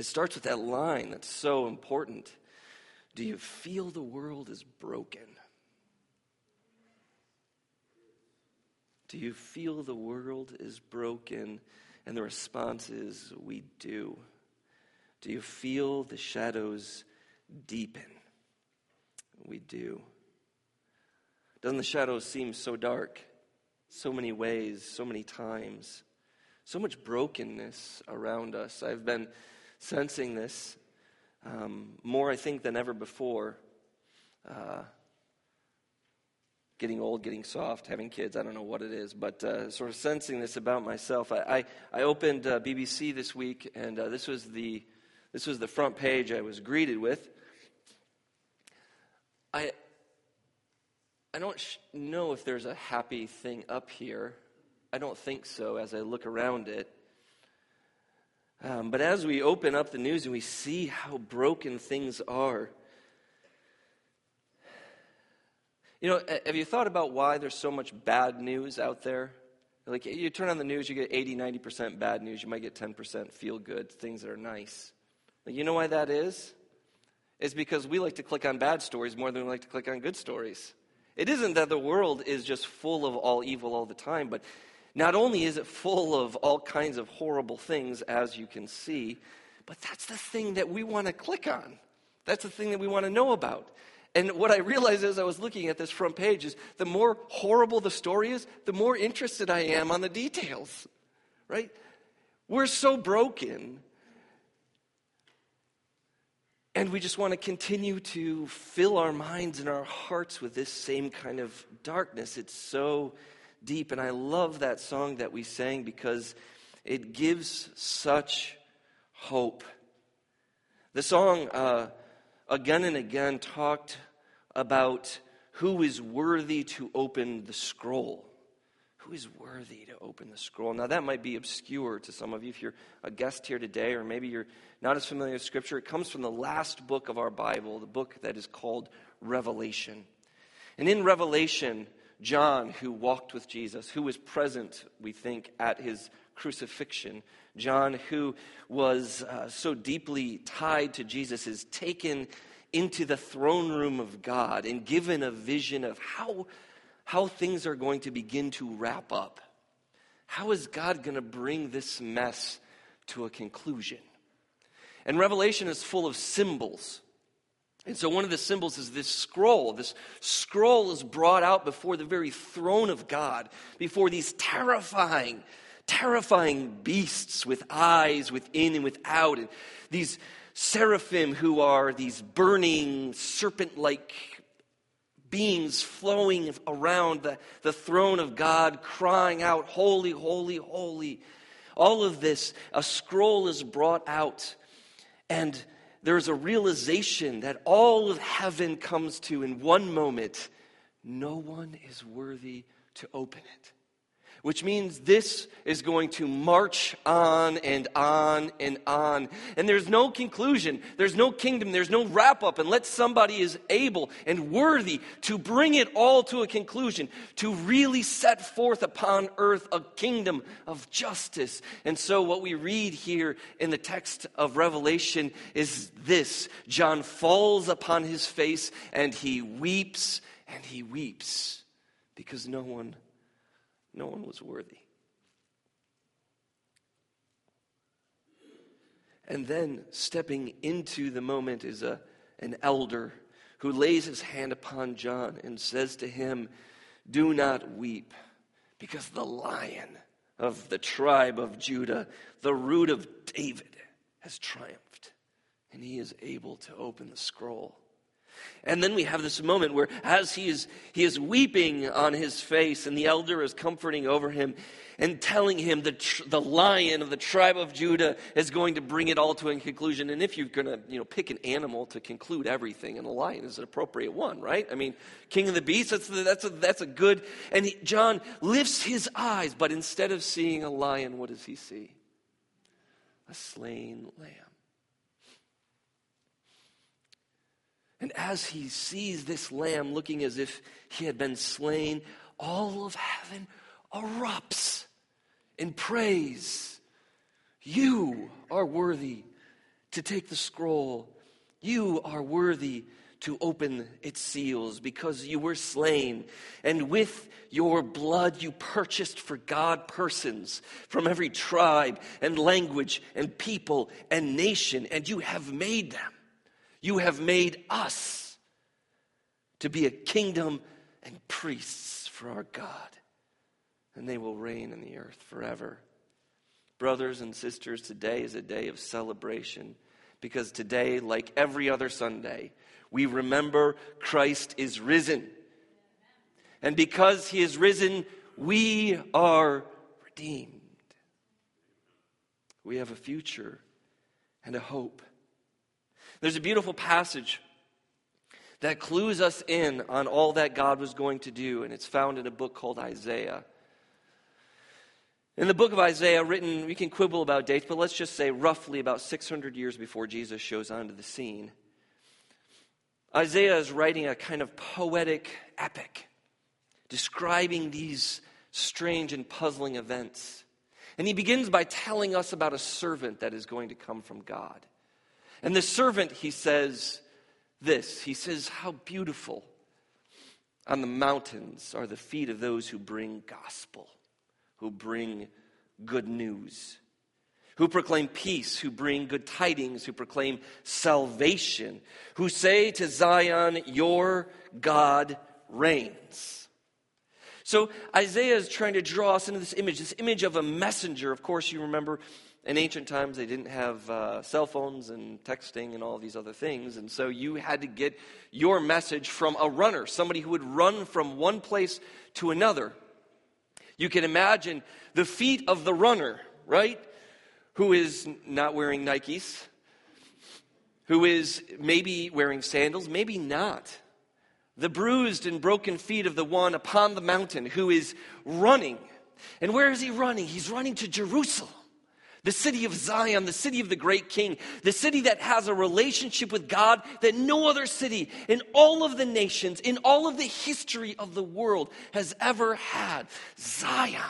It starts with that line that's so important. Do you feel the world is broken? Do you feel the world is broken? And the response is, We do. Do you feel the shadows deepen? We do. Doesn't the shadows seem so dark? So many ways, so many times, so much brokenness around us. I've been sensing this um, more, I think, than ever before. Uh, getting old, getting soft, having kids, I don't know what it is, but uh, sort of sensing this about myself. I, I, I opened uh, BBC this week, and uh, this, was the, this was the front page I was greeted with. I, I don't sh- know if there's a happy thing up here. I don't think so as I look around it. Um, but as we open up the news and we see how broken things are, You know, have you thought about why there's so much bad news out there? Like, you turn on the news, you get 80, 90% bad news. You might get 10% feel good, things that are nice. Like, you know why that is? It's because we like to click on bad stories more than we like to click on good stories. It isn't that the world is just full of all evil all the time, but not only is it full of all kinds of horrible things, as you can see, but that's the thing that we want to click on. That's the thing that we want to know about. And what I realized as I was looking at this front page is the more horrible the story is, the more interested I am on the details, right? We're so broken. And we just want to continue to fill our minds and our hearts with this same kind of darkness. It's so deep. And I love that song that we sang because it gives such hope. The song, uh, again and again talked about who is worthy to open the scroll. Who is worthy to open the scroll? Now, that might be obscure to some of you if you're a guest here today, or maybe you're not as familiar with Scripture. It comes from the last book of our Bible, the book that is called Revelation. And in Revelation, John, who walked with Jesus, who was present, we think, at his crucifixion, John, who was uh, so deeply tied to Jesus, is taken into the throne room of God and given a vision of how, how things are going to begin to wrap up. How is God going to bring this mess to a conclusion? And Revelation is full of symbols. And so, one of the symbols is this scroll. This scroll is brought out before the very throne of God, before these terrifying, terrifying beasts with eyes within and without, and these seraphim who are these burning, serpent like beings flowing around the, the throne of God, crying out, Holy, holy, holy. All of this, a scroll is brought out, and there's a realization that all of heaven comes to in one moment. No one is worthy to open it which means this is going to march on and on and on. And there's no conclusion, there's no kingdom, there's no wrap up unless somebody is able and worthy to bring it all to a conclusion, to really set forth upon earth a kingdom of justice. And so, what we read here in the text of Revelation is this John falls upon his face and he weeps and he weeps because no one no one was worthy. And then stepping into the moment is a, an elder who lays his hand upon John and says to him, Do not weep, because the lion of the tribe of Judah, the root of David, has triumphed, and he is able to open the scroll. And then we have this moment where, as he is, he is weeping on his face, and the elder is comforting over him and telling him the, tr- the lion of the tribe of Judah is going to bring it all to a conclusion. And if you're going to you know, pick an animal to conclude everything, and a lion is an appropriate one, right? I mean, king of the beasts, that's, that's, a, that's a good. And he, John lifts his eyes, but instead of seeing a lion, what does he see? A slain lamb. And as he sees this lamb looking as if he had been slain, all of heaven erupts in praise. You are worthy to take the scroll. You are worthy to open its seals because you were slain. And with your blood, you purchased for God persons from every tribe and language and people and nation, and you have made them. You have made us to be a kingdom and priests for our God, and they will reign in the earth forever. Brothers and sisters, today is a day of celebration because today, like every other Sunday, we remember Christ is risen. And because he is risen, we are redeemed. We have a future and a hope. There's a beautiful passage that clues us in on all that God was going to do, and it's found in a book called Isaiah. In the book of Isaiah, written, we can quibble about dates, but let's just say roughly about 600 years before Jesus shows onto the scene, Isaiah is writing a kind of poetic epic describing these strange and puzzling events. And he begins by telling us about a servant that is going to come from God. And the servant, he says this He says, How beautiful on the mountains are the feet of those who bring gospel, who bring good news, who proclaim peace, who bring good tidings, who proclaim salvation, who say to Zion, Your God reigns. So Isaiah is trying to draw us into this image, this image of a messenger. Of course, you remember in ancient times, they didn't have uh, cell phones and texting and all these other things. And so you had to get your message from a runner, somebody who would run from one place to another. You can imagine the feet of the runner, right? Who is not wearing Nikes, who is maybe wearing sandals, maybe not. The bruised and broken feet of the one upon the mountain who is running. And where is he running? He's running to Jerusalem the city of Zion, the city of the great king, the city that has a relationship with God that no other city in all of the nations, in all of the history of the world has ever had. Zion.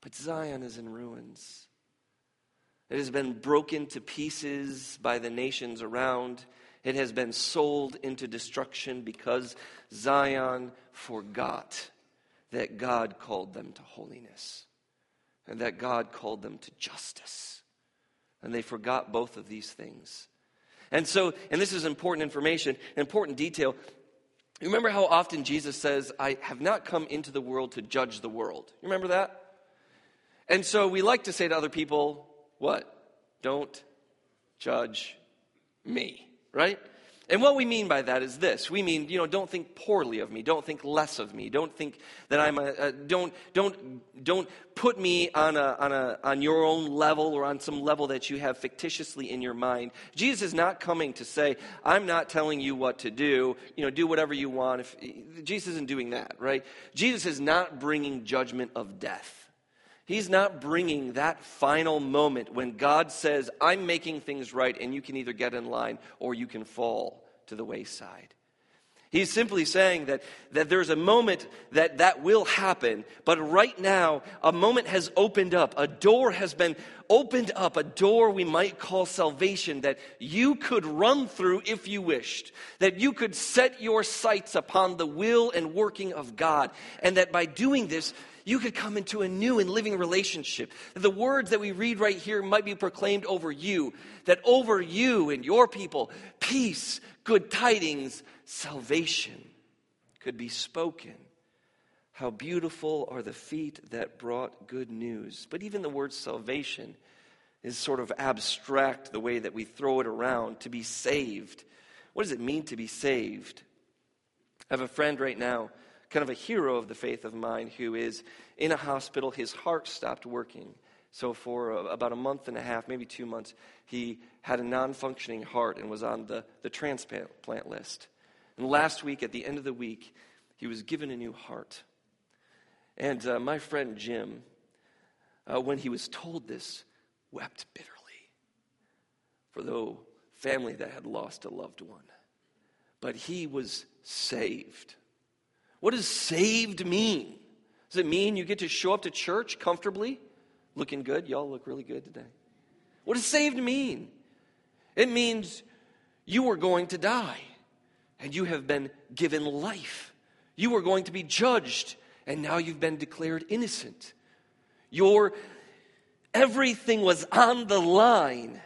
But Zion is in ruins. It has been broken to pieces by the nations around. It has been sold into destruction because Zion forgot that God called them to holiness and that God called them to justice. And they forgot both of these things. And so, and this is important information, important detail. Remember how often Jesus says, I have not come into the world to judge the world? You remember that? And so we like to say to other people, what? Don't judge me, right? And what we mean by that is this. We mean, you know, don't think poorly of me. Don't think less of me. Don't think that I'm a, a don't, don't, don't put me on, a, on, a, on your own level or on some level that you have fictitiously in your mind. Jesus is not coming to say, I'm not telling you what to do. You know, do whatever you want. If, Jesus isn't doing that, right? Jesus is not bringing judgment of death. He's not bringing that final moment when God says, I'm making things right, and you can either get in line or you can fall to the wayside. He's simply saying that, that there's a moment that that will happen, but right now, a moment has opened up. A door has been opened up, a door we might call salvation that you could run through if you wished. That you could set your sights upon the will and working of God. And that by doing this, you could come into a new and living relationship. That The words that we read right here might be proclaimed over you, that over you and your people, peace, good tidings, salvation could be spoken. How beautiful are the feet that brought good news. But even the word salvation is sort of abstract the way that we throw it around to be saved. What does it mean to be saved? I have a friend right now kind of a hero of the faith of mine who is in a hospital. His heart stopped working. So, for about a month and a half, maybe two months, he had a non functioning heart and was on the, the transplant list. And last week, at the end of the week, he was given a new heart. And uh, my friend Jim, uh, when he was told this, wept bitterly for the family that had lost a loved one. But he was saved. What does saved mean? Does it mean you get to show up to church comfortably, looking good? Y'all look really good today. What does saved mean? It means you were going to die and you have been given life. You were going to be judged and now you've been declared innocent. Your everything was on the line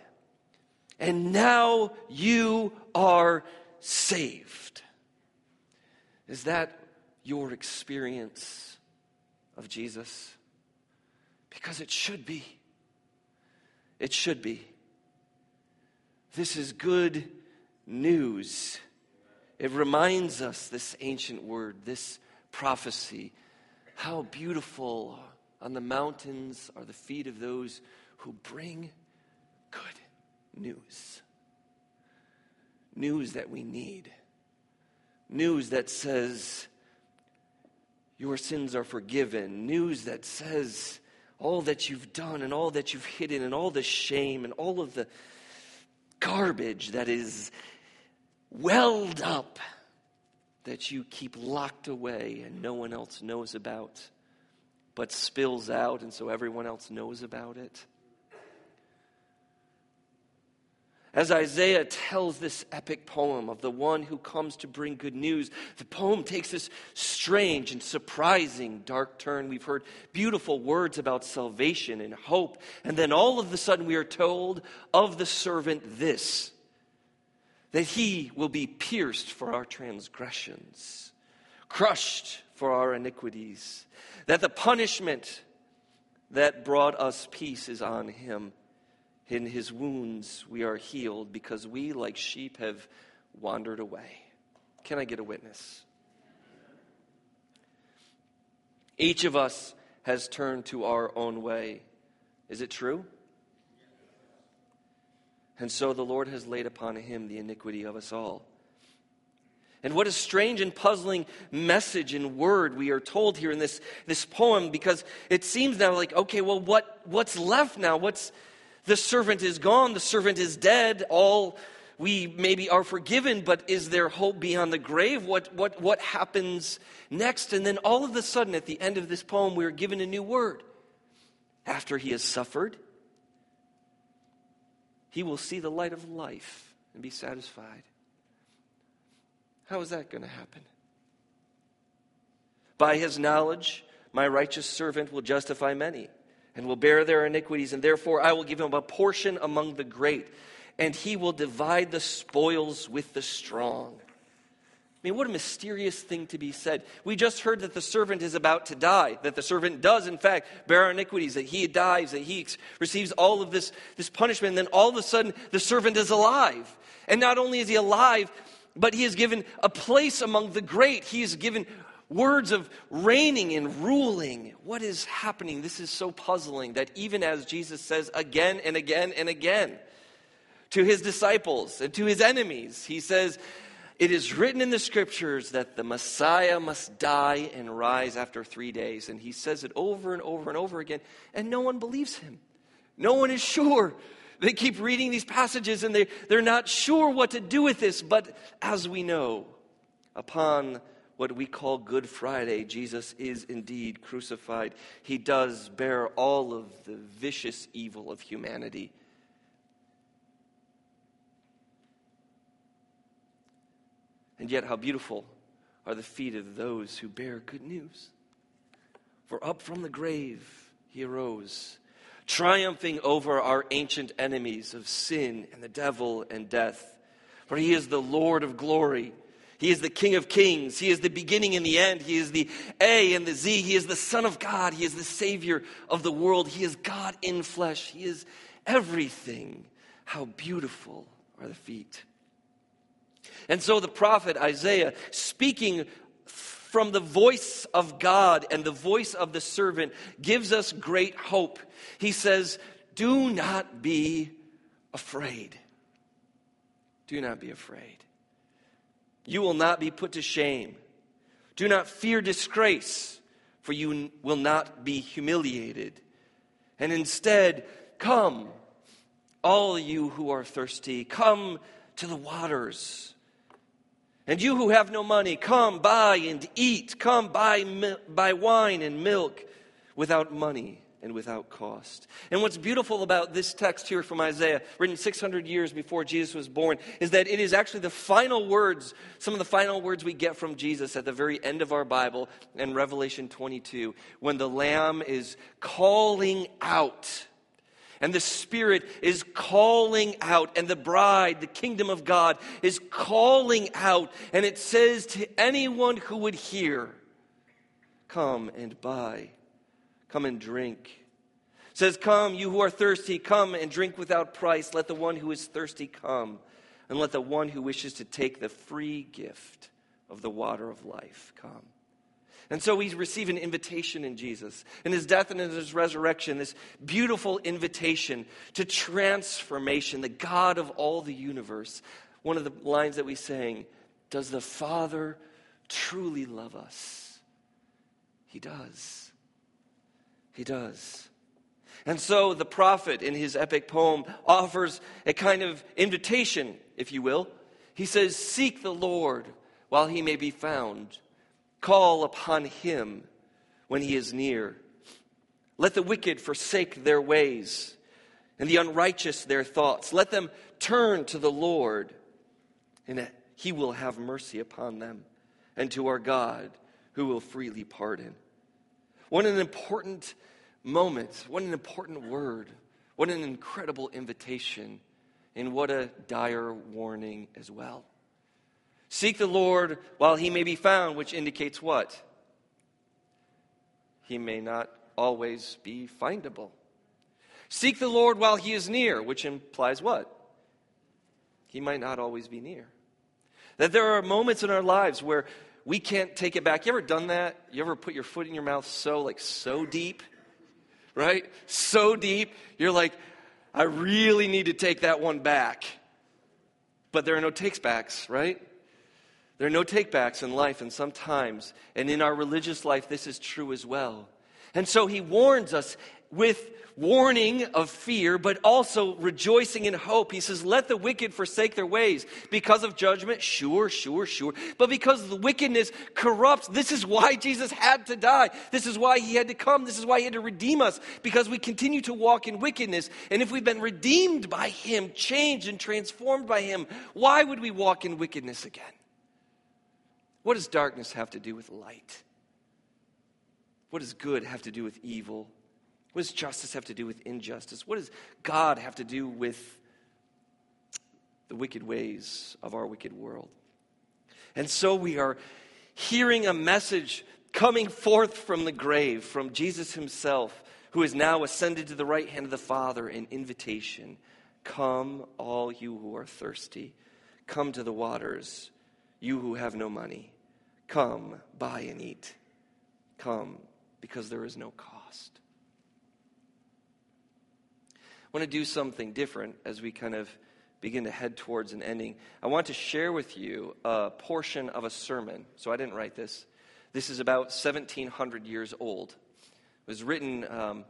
and now you are saved. Is that your experience of Jesus? Because it should be. It should be. This is good news. It reminds us, this ancient word, this prophecy, how beautiful on the mountains are the feet of those who bring good news. News that we need. News that says, Your sins are forgiven. News that says, all that you've done and all that you've hidden and all the shame and all of the garbage that is welled up that you keep locked away and no one else knows about, but spills out, and so everyone else knows about it. As Isaiah tells this epic poem of the one who comes to bring good news, the poem takes this strange and surprising dark turn. We've heard beautiful words about salvation and hope, and then all of a sudden we are told of the servant this that he will be pierced for our transgressions, crushed for our iniquities, that the punishment that brought us peace is on him in his wounds we are healed because we, like sheep, have wandered away. Can I get a witness? Each of us has turned to our own way. Is it true? And so the Lord has laid upon him the iniquity of us all. And what a strange and puzzling message and word we are told here in this, this poem because it seems now like, okay, well, what, what's left now? What's, the servant is gone, the servant is dead, all we maybe are forgiven, but is there hope beyond the grave? What, what, what happens next? And then all of a sudden, at the end of this poem, we are given a new word. After he has suffered, he will see the light of life and be satisfied. How is that going to happen? By his knowledge, my righteous servant will justify many and will bear their iniquities, and therefore I will give him a portion among the great, and he will divide the spoils with the strong. I mean, what a mysterious thing to be said. We just heard that the servant is about to die, that the servant does, in fact, bear our iniquities, that he dies, that he receives all of this, this punishment, and then all of a sudden the servant is alive. And not only is he alive, but he is given a place among the great. He is given words of reigning and ruling. What is happening? This is so puzzling that even as Jesus says again and again and again to his disciples and to his enemies, he says, It is written in the scriptures that the Messiah must die and rise after three days. And he says it over and over and over again, and no one believes him. No one is sure. They keep reading these passages and they, they're not sure what to do with this. But as we know, upon what we call Good Friday, Jesus is indeed crucified. He does bear all of the vicious evil of humanity. And yet, how beautiful are the feet of those who bear good news. For up from the grave he arose, triumphing over our ancient enemies of sin and the devil and death. For he is the Lord of glory. He is the King of Kings. He is the beginning and the end. He is the A and the Z. He is the Son of God. He is the Savior of the world. He is God in flesh. He is everything. How beautiful are the feet. And so the prophet Isaiah, speaking from the voice of God and the voice of the servant, gives us great hope. He says, Do not be afraid. Do not be afraid. You will not be put to shame. Do not fear disgrace, for you will not be humiliated. And instead, come, all you who are thirsty, come to the waters. And you who have no money, come buy and eat. Come buy, buy wine and milk without money and without cost. And what's beautiful about this text here from Isaiah, written 600 years before Jesus was born, is that it is actually the final words, some of the final words we get from Jesus at the very end of our Bible in Revelation 22, when the Lamb is calling out. And the Spirit is calling out, and the bride, the kingdom of God, is calling out. And it says to anyone who would hear, Come and buy Come and drink. It says, Come, you who are thirsty, come and drink without price. Let the one who is thirsty come, and let the one who wishes to take the free gift of the water of life come. And so we receive an invitation in Jesus. In his death and in his resurrection, this beautiful invitation to transformation, the God of all the universe. One of the lines that we sang Does the Father truly love us? He does. He does. And so the prophet, in his epic poem, offers a kind of invitation, if you will. He says, Seek the Lord while he may be found, call upon him when he is near. Let the wicked forsake their ways, and the unrighteous their thoughts. Let them turn to the Lord, and he will have mercy upon them, and to our God, who will freely pardon. What an important moment. What an important word. What an incredible invitation. And what a dire warning as well. Seek the Lord while he may be found, which indicates what? He may not always be findable. Seek the Lord while he is near, which implies what? He might not always be near. That there are moments in our lives where we can't take it back. You ever done that? You ever put your foot in your mouth so, like, so deep? Right? So deep, you're like, I really need to take that one back. But there are no takes backs, right? There are no takebacks in life, and sometimes, and in our religious life, this is true as well. And so he warns us with warning of fear, but also rejoicing in hope. He says, Let the wicked forsake their ways. Because of judgment, sure, sure, sure. But because the wickedness corrupts, this is why Jesus had to die. This is why he had to come. This is why he had to redeem us, because we continue to walk in wickedness. And if we've been redeemed by him, changed and transformed by him, why would we walk in wickedness again? What does darkness have to do with light? What does good have to do with evil? What does justice have to do with injustice? What does God have to do with the wicked ways of our wicked world? And so we are hearing a message coming forth from the grave, from Jesus himself, who is now ascended to the right hand of the Father, an invitation. Come, all you who are thirsty. Come to the waters, you who have no money. Come, buy and eat. Come, because there is no cost want to do something different as we kind of begin to head towards an ending. I want to share with you a portion of a sermon. So I didn't write this. This is about 1700 years old. It was written um,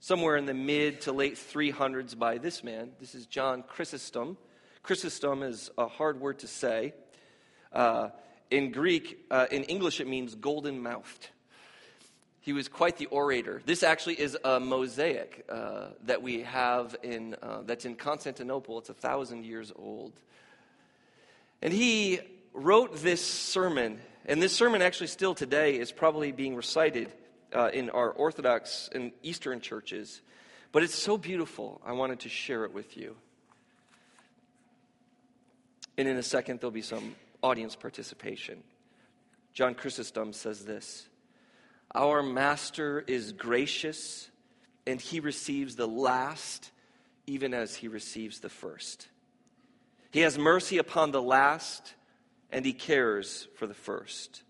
somewhere in the mid to late 300s by this man. This is John Chrysostom. Chrysostom is a hard word to say. Uh, in Greek, uh, in English, it means golden mouthed. He was quite the orator. This actually is a mosaic uh, that we have in, uh, that's in Constantinople. It's a thousand years old. And he wrote this sermon, and this sermon actually still today is probably being recited uh, in our Orthodox and Eastern churches. But it's so beautiful, I wanted to share it with you. And in a second, there'll be some audience participation. John Chrysostom says this. Our master is gracious, and he receives the last even as he receives the first. He has mercy upon the last, and he cares for the first.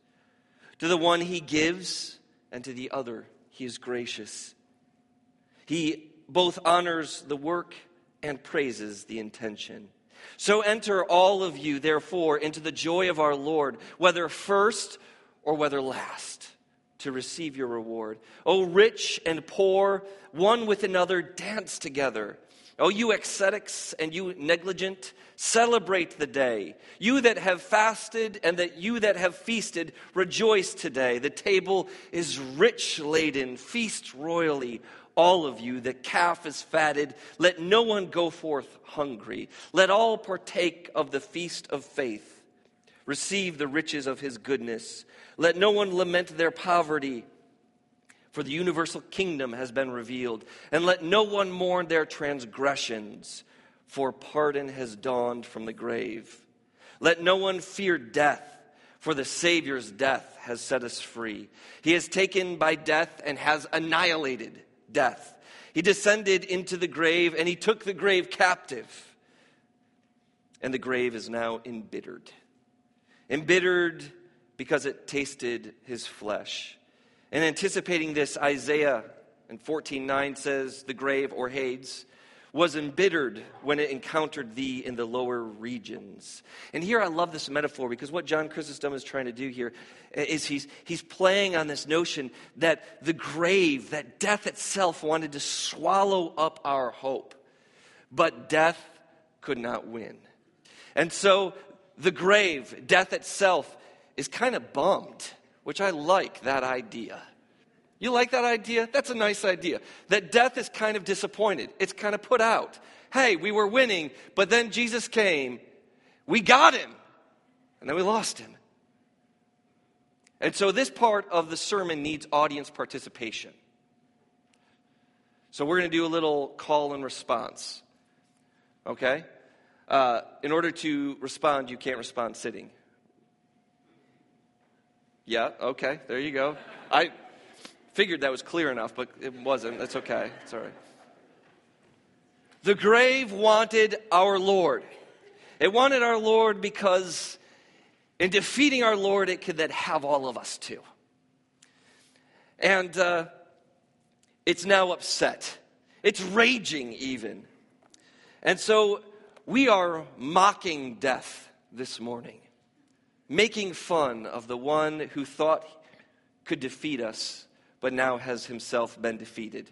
To the one he gives, and to the other he is gracious. He both honors the work and praises the intention. So enter all of you, therefore, into the joy of our Lord, whether first or whether last to receive your reward. O rich and poor, one with another, dance together. O you ascetics and you negligent, celebrate the day. You that have fasted and that you that have feasted, rejoice today. The table is rich laden, feast royally. all of you. The calf is fatted. Let no one go forth hungry. Let all partake of the feast of faith. Receive the riches of his goodness. Let no one lament their poverty, for the universal kingdom has been revealed. And let no one mourn their transgressions, for pardon has dawned from the grave. Let no one fear death, for the Savior's death has set us free. He has taken by death and has annihilated death. He descended into the grave and he took the grave captive. And the grave is now embittered. Embittered because it tasted his flesh. And anticipating this, Isaiah in 14:9 says, "The grave or Hades was embittered when it encountered thee in the lower regions. And here I love this metaphor because what John Chrysostom is trying to do here is he's, he's playing on this notion that the grave, that death itself wanted to swallow up our hope, but death could not win. And so the grave, death itself, is kind of bummed, which I like that idea. You like that idea? That's a nice idea. That death is kind of disappointed, it's kind of put out. Hey, we were winning, but then Jesus came. We got him, and then we lost him. And so this part of the sermon needs audience participation. So we're going to do a little call and response. Okay? Uh, in order to respond, you can't respond sitting. Yeah, okay, there you go. I, Figured that was clear enough, but it wasn't. That's okay. Right. The grave wanted our Lord. It wanted our Lord because in defeating our Lord, it could then have all of us too. And uh, it's now upset. It's raging, even. And so we are mocking death this morning, making fun of the one who thought could defeat us but now has himself been defeated.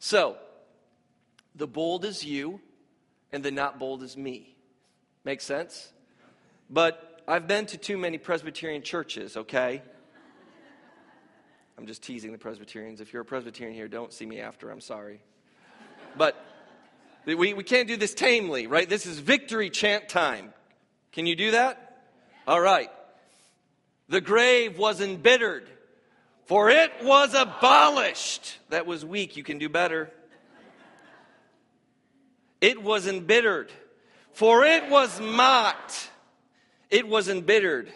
So, the bold is you, and the not bold is me. Make sense? But I've been to too many Presbyterian churches, okay? I'm just teasing the Presbyterians. If you're a Presbyterian here, don't see me after. I'm sorry. But we, we can't do this tamely, right? This is victory chant time. Can you do that? All right. The grave was embittered for it was abolished. That was weak. You can do better. It was embittered. For it was mocked. It was embittered.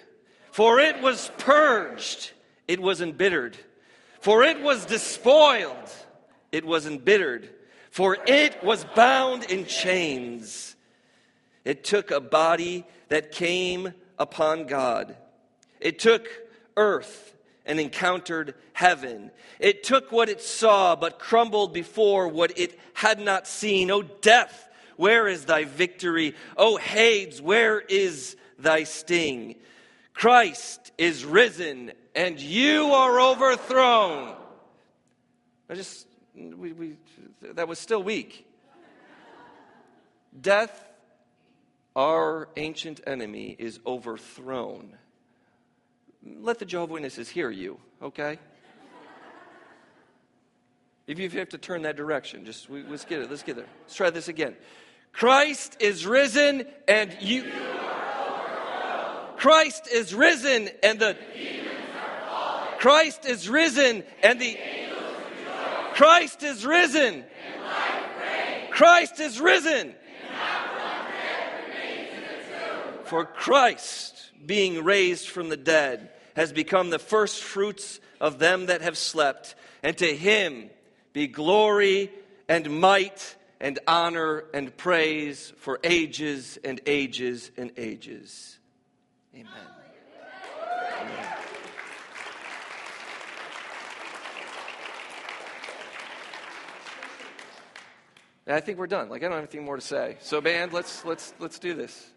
For it was purged. It was embittered. For it was despoiled. It was embittered. For it was bound in chains. It took a body that came upon God. It took earth and encountered heaven. It took what it saw, but crumbled before what it had not seen. O death, where is thy victory? O Hades, where is thy sting? Christ is risen, and you are overthrown. I just, we, we, that was still weak. Death, our ancient enemy, is overthrown let the Jehovah Witnesses hear you, okay? if you have to turn that direction, just we, let's get it. Let's get there. Let's try this again. Christ is risen, and you. Christ is risen, and the. Christ is risen, and the. Christ is risen. Christ is risen. For Christ being raised from the dead, has become the first fruits of them that have slept. And to him be glory and might and honor and praise for ages and ages and ages. Amen. Amen. I think we're done. Like I don't have anything more to say. So band, let's let's let's do this.